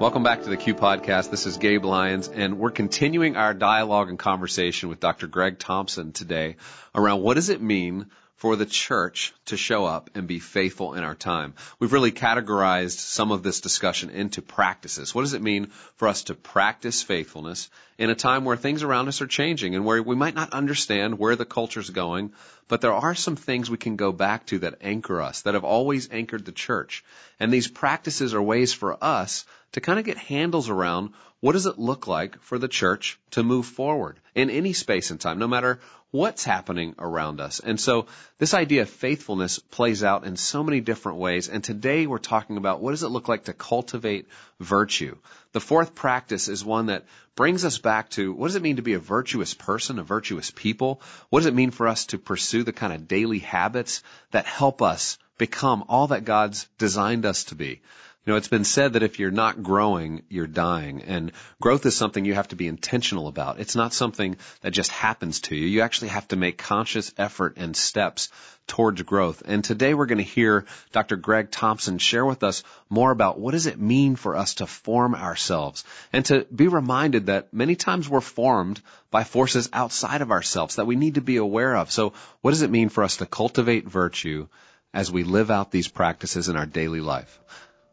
Welcome back to the Q Podcast. This is Gabe Lyons, and we're continuing our dialogue and conversation with Dr. Greg Thompson today around what does it mean for the church to show up and be faithful in our time. We've really categorized some of this discussion into practices. What does it mean for us to practice faithfulness in a time where things around us are changing and where we might not understand where the culture's going, but there are some things we can go back to that anchor us, that have always anchored the church. And these practices are ways for us to kind of get handles around what does it look like for the church to move forward in any space and time, no matter what's happening around us. And so this idea of faithfulness plays out in so many different ways. And today we're talking about what does it look like to cultivate virtue. The fourth practice is one that brings us back to what does it mean to be a virtuous person, a virtuous people? What does it mean for us to pursue the kind of daily habits that help us become all that God's designed us to be? You know, it's been said that if you're not growing, you're dying. And growth is something you have to be intentional about. It's not something that just happens to you. You actually have to make conscious effort and steps towards growth. And today we're going to hear Dr. Greg Thompson share with us more about what does it mean for us to form ourselves and to be reminded that many times we're formed by forces outside of ourselves that we need to be aware of. So what does it mean for us to cultivate virtue as we live out these practices in our daily life?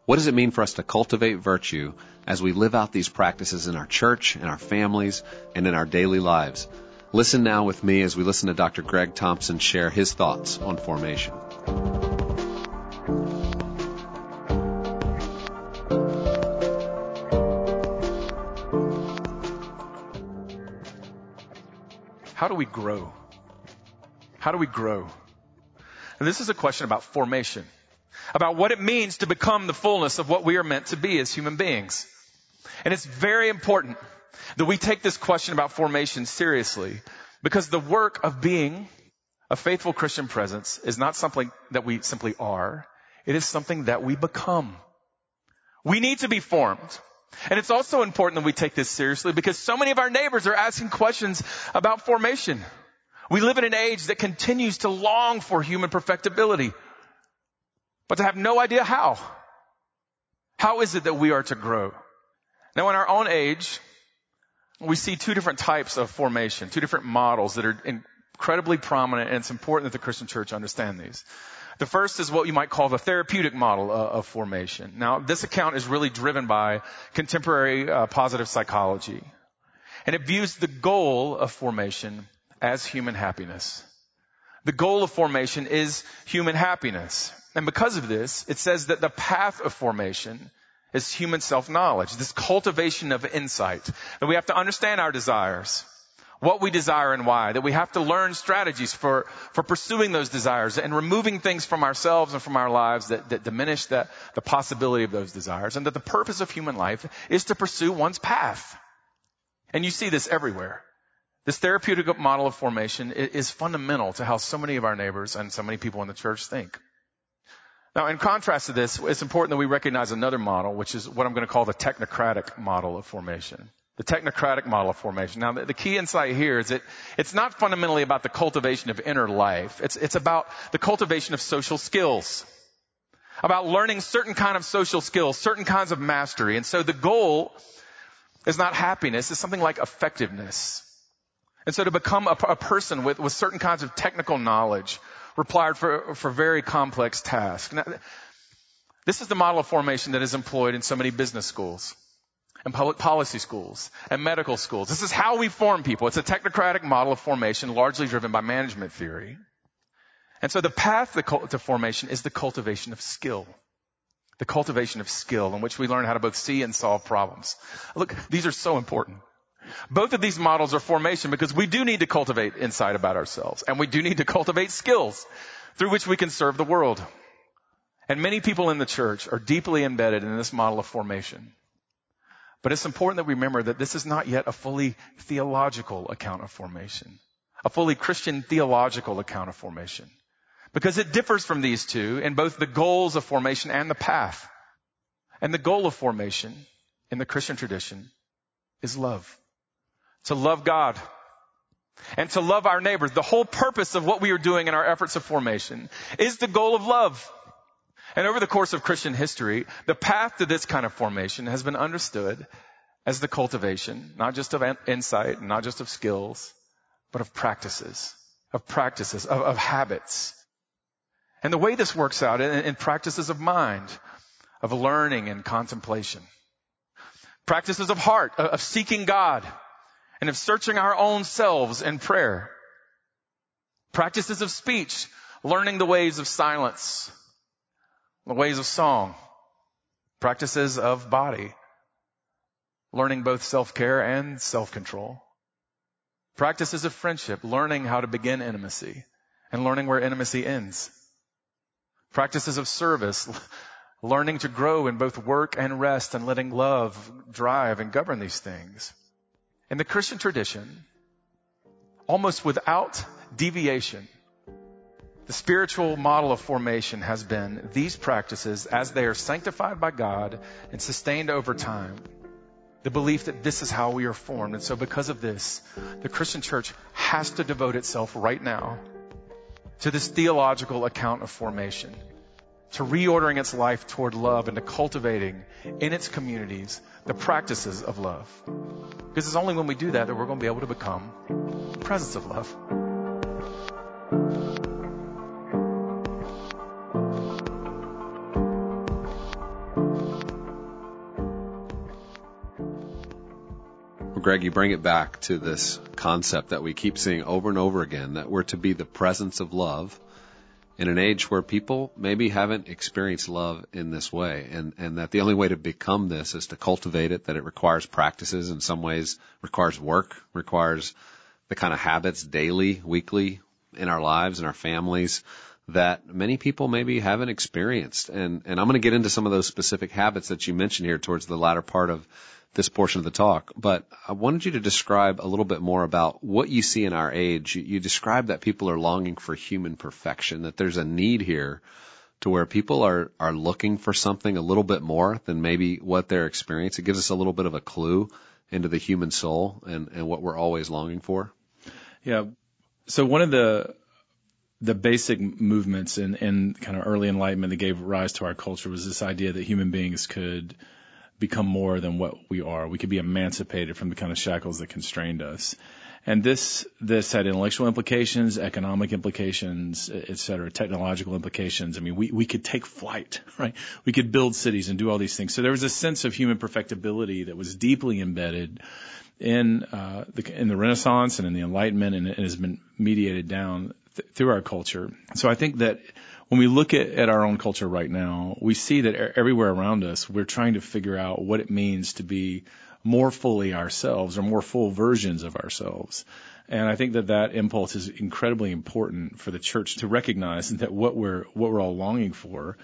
What does it mean for us to cultivate virtue as we live out these practices in our church, in our families, and in our daily lives? Listen now with me as we listen to Dr. Greg Thompson share his thoughts on formation. How do we grow? How do we grow? And this is a question about formation about what it means to become the fullness of what we are meant to be as human beings. And it's very important that we take this question about formation seriously because the work of being a faithful Christian presence is not something that we simply are. It is something that we become. We need to be formed. And it's also important that we take this seriously because so many of our neighbors are asking questions about formation. We live in an age that continues to long for human perfectibility but to have no idea how. How is it that we are to grow? Now in our own age, we see two different types of formation, two different models that are incredibly prominent and it's important that the Christian church understand these. The first is what you might call the therapeutic model of, of formation. Now, this account is really driven by contemporary uh, positive psychology. And it views the goal of formation as human happiness. The goal of formation is human happiness. And because of this, it says that the path of formation is human self-knowledge, this cultivation of insight, that we have to understand our desires, what we desire and why, that we have to learn strategies for, for pursuing those desires and removing things from ourselves and from our lives that, that diminish the, the possibility of those desires, and that the purpose of human life is to pursue one's path. And you see this everywhere. This therapeutic model of formation is fundamental to how so many of our neighbors and so many people in the church think. Now, in contrast to this, it's important that we recognize another model, which is what I'm going to call the technocratic model of formation. The technocratic model of formation. Now, the, the key insight here is that it's not fundamentally about the cultivation of inner life. It's, it's about the cultivation of social skills. About learning certain kind of social skills, certain kinds of mastery. And so the goal is not happiness, it's something like effectiveness. And so to become a, a person with, with certain kinds of technical knowledge, required for, for very complex tasks. Now, this is the model of formation that is employed in so many business schools and public policy schools and medical schools. This is how we form people. It's a technocratic model of formation largely driven by management theory. And so the path to formation is the cultivation of skill. The cultivation of skill in which we learn how to both see and solve problems. Look, these are so important. Both of these models are formation because we do need to cultivate insight about ourselves and we do need to cultivate skills through which we can serve the world. And many people in the church are deeply embedded in this model of formation. But it's important that we remember that this is not yet a fully theological account of formation, a fully Christian theological account of formation, because it differs from these two in both the goals of formation and the path. And the goal of formation in the Christian tradition is love. To love God and to love our neighbors. The whole purpose of what we are doing in our efforts of formation is the goal of love. And over the course of Christian history, the path to this kind of formation has been understood as the cultivation, not just of insight, not just of skills, but of practices, of practices, of, of habits. And the way this works out in, in practices of mind, of learning and contemplation, practices of heart, of seeking God, and of searching our own selves in prayer, practices of speech, learning the ways of silence, the ways of song, practices of body, learning both self-care and self-control, practices of friendship, learning how to begin intimacy and learning where intimacy ends, practices of service, learning to grow in both work and rest and letting love drive and govern these things. In the Christian tradition, almost without deviation, the spiritual model of formation has been these practices as they are sanctified by God and sustained over time. The belief that this is how we are formed. And so because of this, the Christian church has to devote itself right now to this theological account of formation, to reordering its life toward love and to cultivating in its communities the practices of love. Because it's only when we do that that we're going to be able to become the presence of love. Greg, you bring it back to this concept that we keep seeing over and over again that we're to be the presence of love in an age where people maybe haven't experienced love in this way. And, and that the only way to become this is to cultivate it, that it requires practices in some ways, requires work, requires the kind of habits daily, weekly in our lives and our families that many people maybe haven't experienced. And, and I'm going to get into some of those specific habits that you mentioned here towards the latter part of this portion of the talk, but I wanted you to describe a little bit more about what you see in our age. You, you describe that people are longing for human perfection, that there's a need here to where people are, are looking for something a little bit more than maybe what they're experiencing. It gives us a little bit of a clue into the human soul and, and what we're always longing for. Yeah. So one of the, the basic movements in, in kind of early enlightenment that gave rise to our culture was this idea that human beings could become more than what we are. We could be emancipated from the kind of shackles that constrained us. And this, this had intellectual implications, economic implications, et cetera, technological implications. I mean, we, we could take flight, right? We could build cities and do all these things. So there was a sense of human perfectibility that was deeply embedded in, uh, the, in the Renaissance and in the Enlightenment and it has been mediated down th- through our culture. So I think that when we look at, at our own culture right now, we see that everywhere around us, we're trying to figure out what it means to be more fully ourselves or more full versions of ourselves. And I think that that impulse is incredibly important for the church to recognize that what we're, what we're all longing for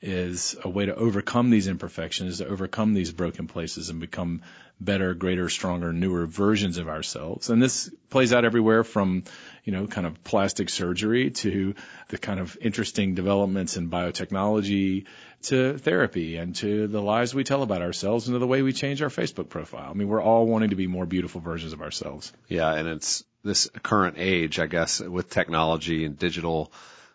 is a way to overcome these imperfections, to overcome these broken places and become better, greater, stronger, newer versions of ourselves. And this plays out everywhere from, you know, kind of plastic surgery to the kind of interesting developments in biotechnology to therapy and to the lies we tell about ourselves and to the way we change our Facebook profile. I mean, we're all wanting to be more beautiful versions of ourselves. Yeah. And it's this current age, I guess, with technology and digital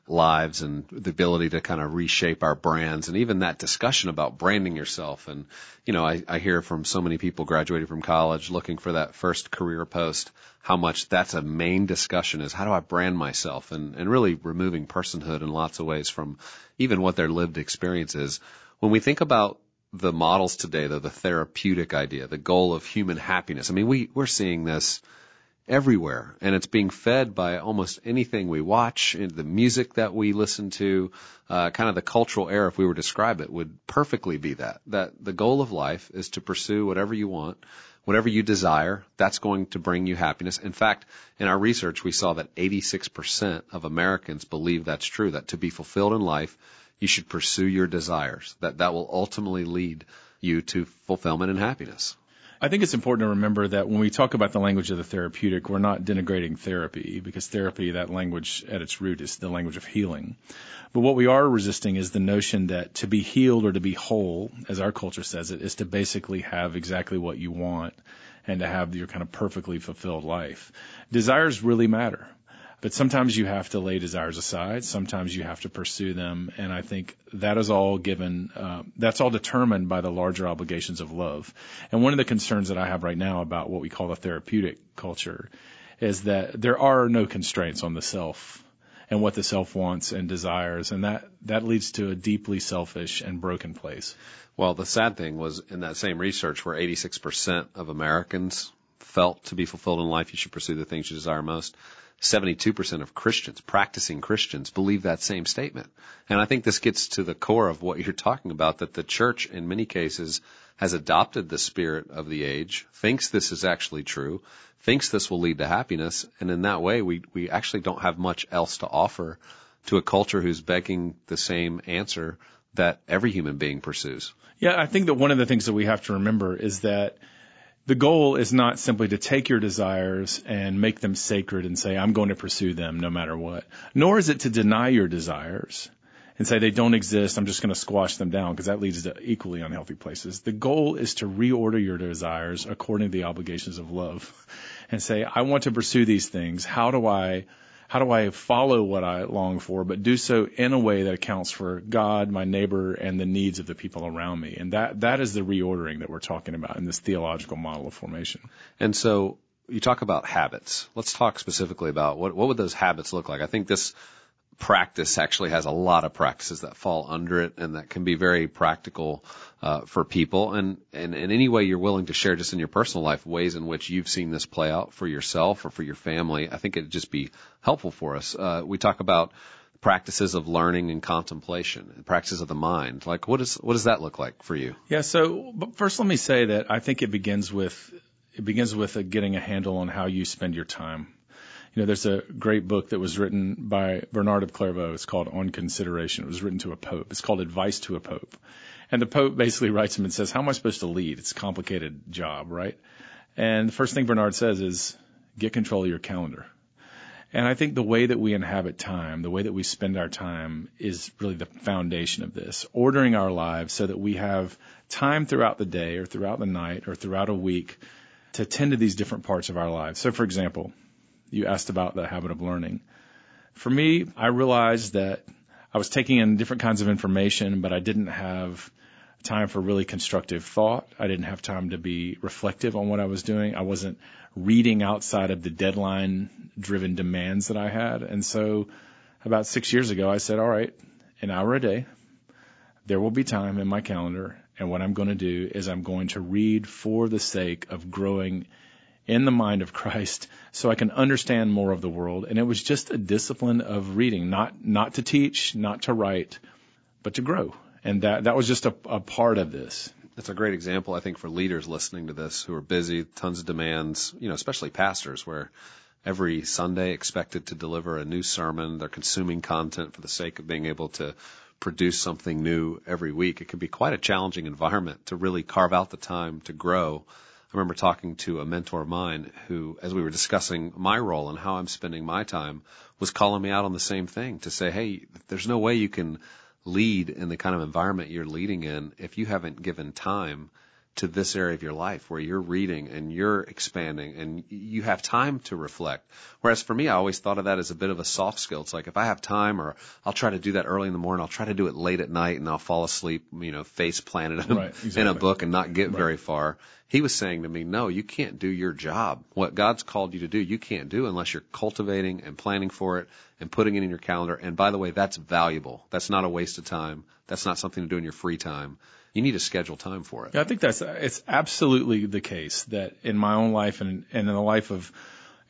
lives and the ability to kind of reshape our brands and even that discussion about branding yourself. And, you know, I, I hear from so many people graduating from college looking for that first career post, how much that's a main discussion is how do I brand myself and, and really removing personhood in lots of ways from even what their lived experience is. When we think about the models today, though, the therapeutic idea, the goal of human happiness, I mean, we, we're seeing this everywhere and it's being fed by almost anything we watch the music that we listen to uh, kind of the cultural air if we were to describe it would perfectly be that that the goal of life is to pursue whatever you want whatever you desire, that's going to bring you happiness. In fact, in our research, we saw that 86% of Americans believe that's true, that to be fulfilled in life, you should pursue your desires, that that will ultimately lead you to fulfillment and happiness. I think it's important to remember that when we talk about the language of the therapeutic, we're not denigrating therapy because therapy, that language at its root is the language of healing. But what we are resisting is the notion that to be healed or to be whole, as our culture says it, is to basically have exactly what you want and to have your kind of perfectly fulfilled life. Desires really matter. But sometimes you have to lay desires aside. Sometimes you have to pursue them. And I think that is all given, uh, that's all determined by the larger obligations of love. And one of the concerns that I have right now about what we call the therapeutic culture is that there are no constraints on the self and what the self wants and desires. And that, that leads to a deeply selfish and broken place. Well, the sad thing was in that same research where 86% of Americans felt to be fulfilled in life, you should pursue the things you desire most. 72% of Christians, practicing Christians, believe that same statement. And I think this gets to the core of what you're talking about, that the church in many cases has adopted the spirit of the age, thinks this is actually true, thinks this will lead to happiness, and in that way we, we actually don't have much else to offer to a culture who's begging the same answer that every human being pursues. Yeah, I think that one of the things that we have to remember is that the goal is not simply to take your desires and make them sacred and say, I'm going to pursue them no matter what. Nor is it to deny your desires and say they don't exist. I'm just going to squash them down because that leads to equally unhealthy places. The goal is to reorder your desires according to the obligations of love and say, I want to pursue these things. How do I how do I follow what I long for, but do so in a way that accounts for God, my neighbor, and the needs of the people around me? And that, that is the reordering that we're talking about in this theological model of formation. And so you talk about habits. Let's talk specifically about what, what would those habits look like? I think this practice actually has a lot of practices that fall under it and that can be very practical uh, for people. And, and in any way you're willing to share just in your personal life ways in which you've seen this play out for yourself or for your family i think it'd just be helpful for us. Uh, we talk about practices of learning and contemplation practices of the mind. Like what is what does that look like for you? Yeah so first let me say that i think it begins with it begins with a, getting a handle on how you spend your time you know, there's a great book that was written by Bernard of Clairvaux. It's called On Consideration. It was written to a pope. It's called Advice to a Pope. And the pope basically writes him and says, how am I supposed to lead? It's a complicated job, right? And the first thing Bernard says is, get control of your calendar. And I think the way that we inhabit time, the way that we spend our time is really the foundation of this. Ordering our lives so that we have time throughout the day or throughout the night or throughout a week to tend to these different parts of our lives. So for example, you asked about the habit of learning. For me, I realized that I was taking in different kinds of information, but I didn't have time for really constructive thought. I didn't have time to be reflective on what I was doing. I wasn't reading outside of the deadline driven demands that I had. And so about six years ago, I said, all right, an hour a day, there will be time in my calendar. And what I'm going to do is I'm going to read for the sake of growing in the mind of Christ so I can understand more of the world. And it was just a discipline of reading, not, not to teach, not to write, but to grow. And that, that was just a, a part of this. That's a great example, I think, for leaders listening to this who are busy, tons of demands, you know, especially pastors where every Sunday expected to deliver a new sermon. They're consuming content for the sake of being able to produce something new every week. It can be quite a challenging environment to really carve out the time to grow I remember talking to a mentor of mine who, as we were discussing my role and how I'm spending my time, was calling me out on the same thing to say, hey, there's no way you can lead in the kind of environment you're leading in if you haven't given time to this area of your life where you're reading and you're expanding and you have time to reflect. Whereas for me, I always thought of that as a bit of a soft skill. It's like if I have time or I'll try to do that early in the morning, I'll try to do it late at night and I'll fall asleep, you know, face planted in, right, exactly. in a book and not get right. very far. He was saying to me, no, you can't do your job. What God's called you to do, you can't do unless you're cultivating and planning for it and putting it in your calendar. And by the way, that's valuable. That's not a waste of time. That's not something to do in your free time you need to schedule time for it. Yeah, I think that's it's absolutely the case that in my own life and, and in the life of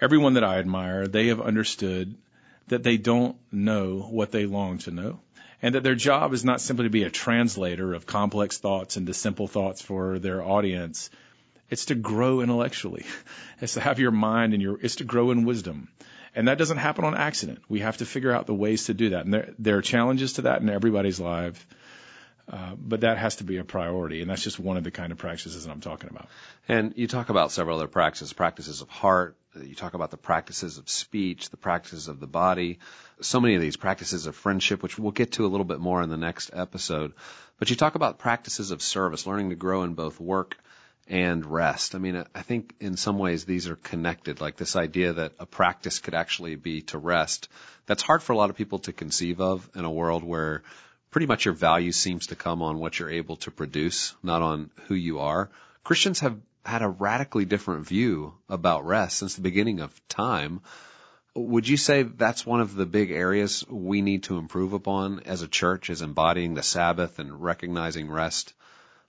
everyone that I admire, they have understood that they don't know what they long to know. And that their job is not simply to be a translator of complex thoughts into simple thoughts for their audience. It's to grow intellectually. It's to have your mind and your, it's to grow in wisdom. And that doesn't happen on accident. We have to figure out the ways to do that. And there, there are challenges to that in everybody's life. Uh, but that has to be a priority, and that's just one of the kind of practices that I'm talking about. And you talk about several other practices, practices of heart. You talk about the practices of speech, the practices of the body. So many of these practices of friendship, which we'll get to a little bit more in the next episode. But you talk about practices of service, learning to grow in both work and rest. I mean, I think in some ways these are connected, like this idea that a practice could actually be to rest. That's hard for a lot of people to conceive of in a world where pretty much your value seems to come on what you're able to produce, not on who you are. Christians have had a radically different view about rest since the beginning of time. Would you say that's one of the big areas we need to improve upon as a church is embodying the Sabbath and recognizing rest,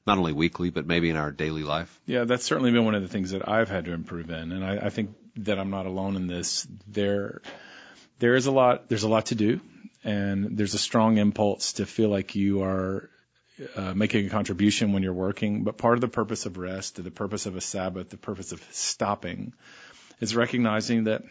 not only weekly, but maybe in our daily life? Yeah, that's certainly been one of the things that I've had to improve in. And I, I think that I'm not alone in this. There, there is a lot, there's a lot to do and there's a strong impulse to feel like you are uh, making a contribution when you're working. But part of the purpose of rest, the purpose of a Sabbath, the purpose of stopping, is recognizing that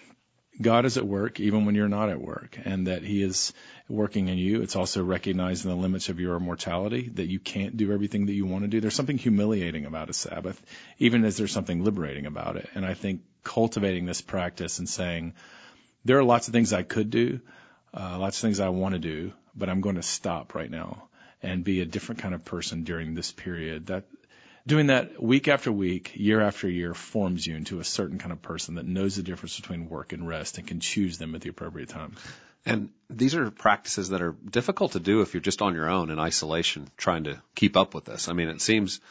God is at work even when you're not at work, and that He is working in you. It's also recognizing the limits of your mortality, that you can't do everything that you want to do. There's something humiliating about a Sabbath, even as there's something liberating about it. And I think cultivating this practice and saying, there are lots of things I could do, uh, lots of things I want to do, but I'm going to stop right now and be a different kind of person during this period. That doing that week after week, year after year forms you into a certain kind of person that knows the difference between work and rest and can choose them at the appropriate time. And these are practices that are difficult to do if you're just on your own in isolation trying to keep up with this. I mean, it seems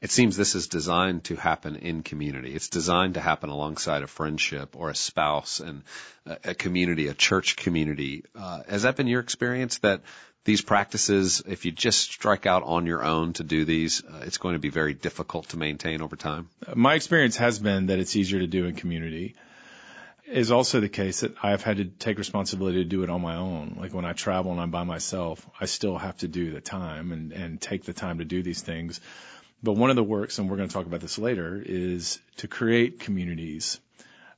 it seems this is designed to happen in community. It's designed to happen alongside a friendship or a spouse and a, community, a church community. Uh, has that been your experience that these practices, if you just strike out on your own to do these, uh, it's going to be very difficult to maintain over time? My experience has been that it's easier to do in community. Is also the case that I've had to take responsibility to do it on my own. Like when I travel and I'm by myself, I still have to do the time and, and take the time to do these things. But one of the works, and we're going to talk about this later, is to create communities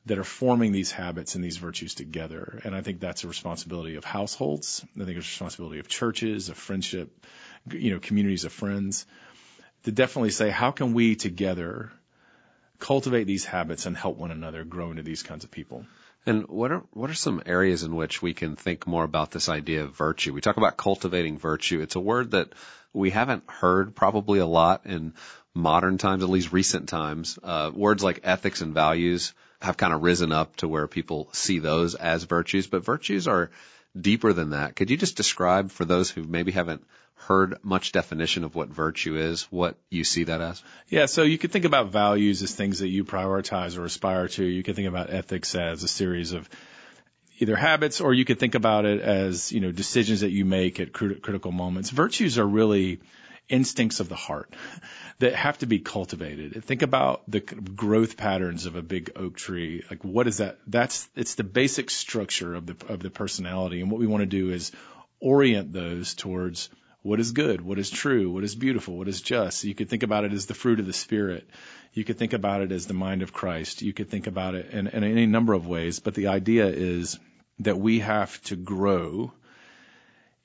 that are forming these habits and these virtues together. And I think that's a responsibility of households. I think it's a responsibility of churches, of friendship, you know, communities of friends to definitely say, how can we together cultivate these habits and help one another grow into these kinds of people? And what are what are some areas in which we can think more about this idea of virtue? We talk about cultivating virtue. It's a word that we haven't heard probably a lot in modern times, at least recent times. Uh, words like ethics and values have kind of risen up to where people see those as virtues, but virtues are deeper than that. Could you just describe for those who maybe haven't heard much definition of what virtue is, what you see that as? Yeah, so you could think about values as things that you prioritize or aspire to. You could think about ethics as a series of either habits or you could think about it as, you know, decisions that you make at crit- critical moments. Virtues are really instincts of the heart that have to be cultivated. Think about the growth patterns of a big oak tree. Like what is that? That's, it's the basic structure of the, of the personality. And what we want to do is orient those towards what is good, what is true, what is beautiful, what is just. You could think about it as the fruit of the Spirit. You could think about it as the mind of Christ. You could think about it in, in any number of ways, but the idea is that we have to grow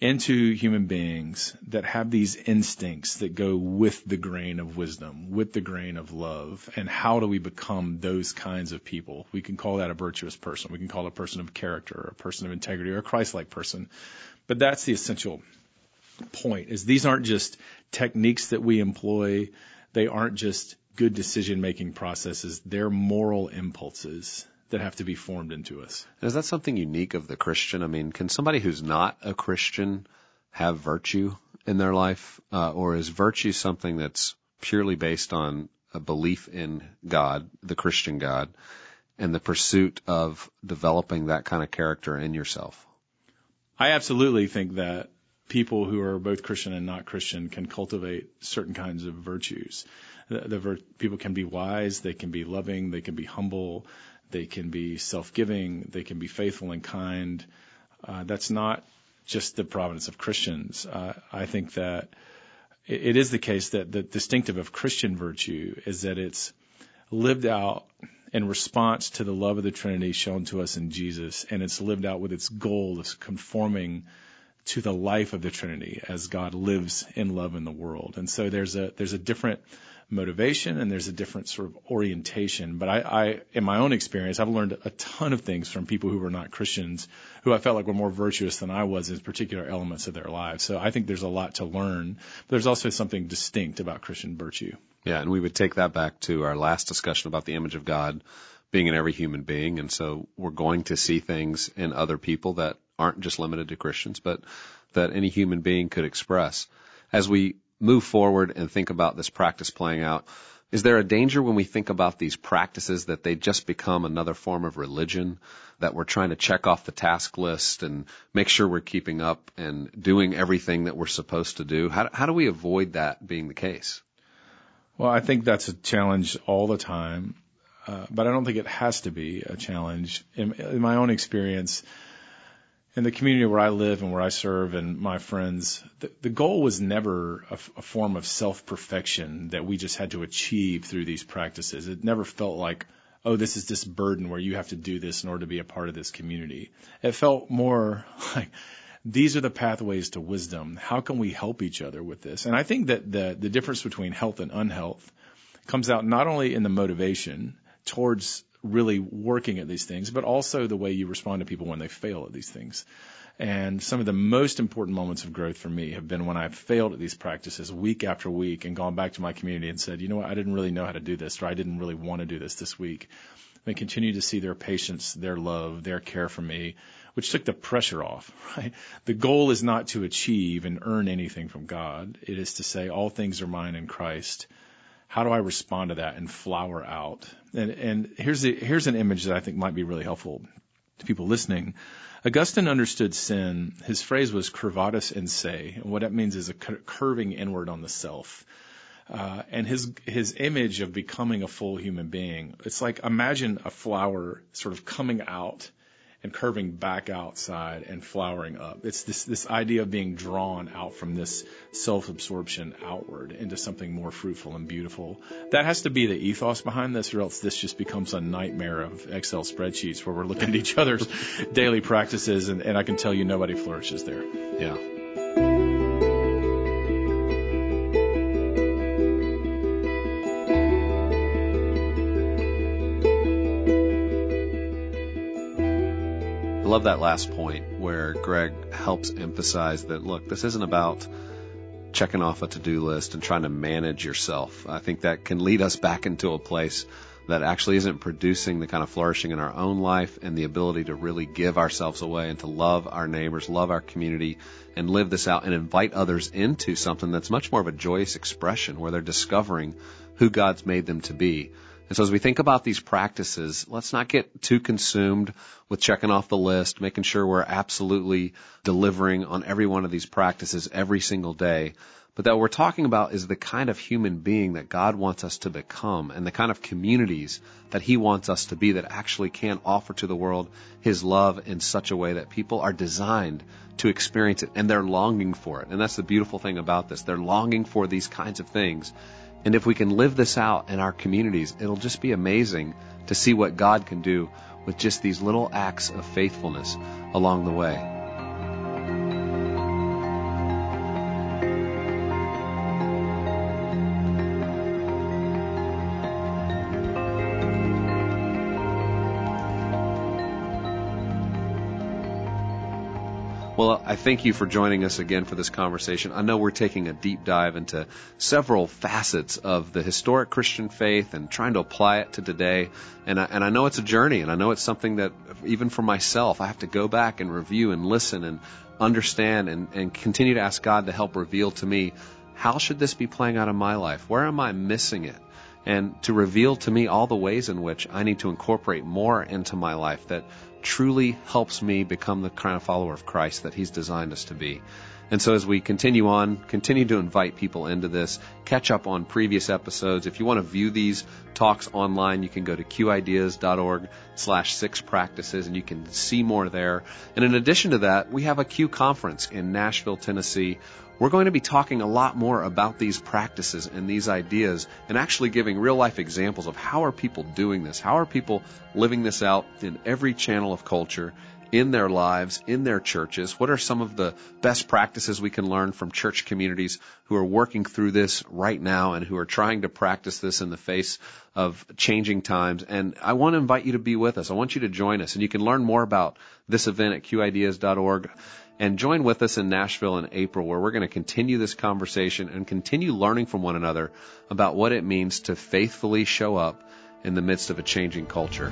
into human beings that have these instincts that go with the grain of wisdom, with the grain of love. And how do we become those kinds of people? We can call that a virtuous person. We can call a person of character, or a person of integrity, or a Christ-like person. But that's the essential point is these aren't just techniques that we employ. They aren't just good decision making processes. They're moral impulses that have to be formed into us. Is that something unique of the Christian? I mean, can somebody who's not a Christian have virtue in their life? Uh, or is virtue something that's purely based on a belief in God, the Christian God, and the pursuit of developing that kind of character in yourself? I absolutely think that people who are both Christian and not Christian can cultivate certain kinds of virtues. The, the people can be wise, they can be loving, they can be humble, they can be self-giving, they can be faithful and kind. Uh, that's not just the providence of Christians. Uh, I think that it, it is the case that the distinctive of Christian virtue is that it's lived out in response to the love of the Trinity shown to us in Jesus, and it's lived out with its goal of conforming to the life of the Trinity as God lives in love in the world. And so there's a there's a different motivation and there's a different sort of orientation. But I, I, in my own experience, I've learned a ton of things from people who were not Christians, who I felt like were more virtuous than I was in particular elements of their lives. So I think there's a lot to learn. But there's also something distinct about Christian virtue. Yeah, and we would take that back to our last discussion about the image of God being in every human being. And so we're going to see things in other people that aren't just limited to Christians, but that any human being could express. As we move forward and think about this practice playing out, is there a danger when we think about these practices that they just become another form of religion that we're trying to check off the task list and make sure we're keeping up and doing everything that we're supposed to do? How, how do we avoid that being the case? Well, I think that's a challenge all the time, uh, but I don't think it has to be a challenge. In, in my own experience, in the community where I live and where I serve and my friends, the, the goal was never a, a form of self perfection that we just had to achieve through these practices. It never felt like, oh, this is this burden where you have to do this in order to be a part of this community. It felt more like, these are the pathways to wisdom. How can we help each other with this? And I think that the, the difference between health and unhealth comes out not only in the motivation towards really working at these things, but also the way you respond to people when they fail at these things. And some of the most important moments of growth for me have been when I've failed at these practices week after week and gone back to my community and said, you know what, I didn't really know how to do this, or I didn't really want to do this this week. They continue to see their patience, their love, their care for me, which took the pressure off, right? The goal is not to achieve and earn anything from God. It is to say, all things are mine in Christ how do I respond to that and flower out? And, and here's the, here's an image that I think might be really helpful to people listening. Augustine understood sin. His phrase was curvatus in se, and what that means is a curving inward on the self. Uh, and his his image of becoming a full human being. It's like imagine a flower sort of coming out and curving back outside and flowering up. It's this, this idea of being drawn out from this self-absorption outward into something more fruitful and beautiful. That has to be the ethos behind this or else this just becomes a nightmare of Excel spreadsheets where we're looking at each other's daily practices and, and I can tell you nobody flourishes there. Yeah. Love that last point where Greg helps emphasize that look, this isn't about checking off a to-do list and trying to manage yourself. I think that can lead us back into a place that actually isn't producing the kind of flourishing in our own life and the ability to really give ourselves away and to love our neighbors, love our community, and live this out and invite others into something that's much more of a joyous expression where they're discovering who God's made them to be and so as we think about these practices, let's not get too consumed with checking off the list, making sure we're absolutely delivering on every one of these practices every single day. But that we're talking about is the kind of human being that God wants us to become and the kind of communities that He wants us to be that actually can offer to the world His love in such a way that people are designed to experience it and they're longing for it. And that's the beautiful thing about this. They're longing for these kinds of things. And if we can live this out in our communities, it'll just be amazing to see what God can do with just these little acts of faithfulness along the way. Well, I thank you for joining us again for this conversation. I know we're taking a deep dive into several facets of the historic Christian faith and trying to apply it to today. And I, and I know it's a journey, and I know it's something that even for myself, I have to go back and review and listen and understand and, and continue to ask God to help reveal to me how should this be playing out in my life? Where am I missing it? And to reveal to me all the ways in which I need to incorporate more into my life that truly helps me become the kind of follower of Christ that He's designed us to be. And so as we continue on, continue to invite people into this, catch up on previous episodes. If you want to view these talks online, you can go to qideas.org slash six practices and you can see more there. And in addition to that, we have a Q conference in Nashville, Tennessee. We're going to be talking a lot more about these practices and these ideas and actually giving real life examples of how are people doing this? How are people living this out in every channel of culture? In their lives, in their churches? What are some of the best practices we can learn from church communities who are working through this right now and who are trying to practice this in the face of changing times? And I want to invite you to be with us. I want you to join us and you can learn more about this event at qideas.org and join with us in Nashville in April where we're going to continue this conversation and continue learning from one another about what it means to faithfully show up in the midst of a changing culture.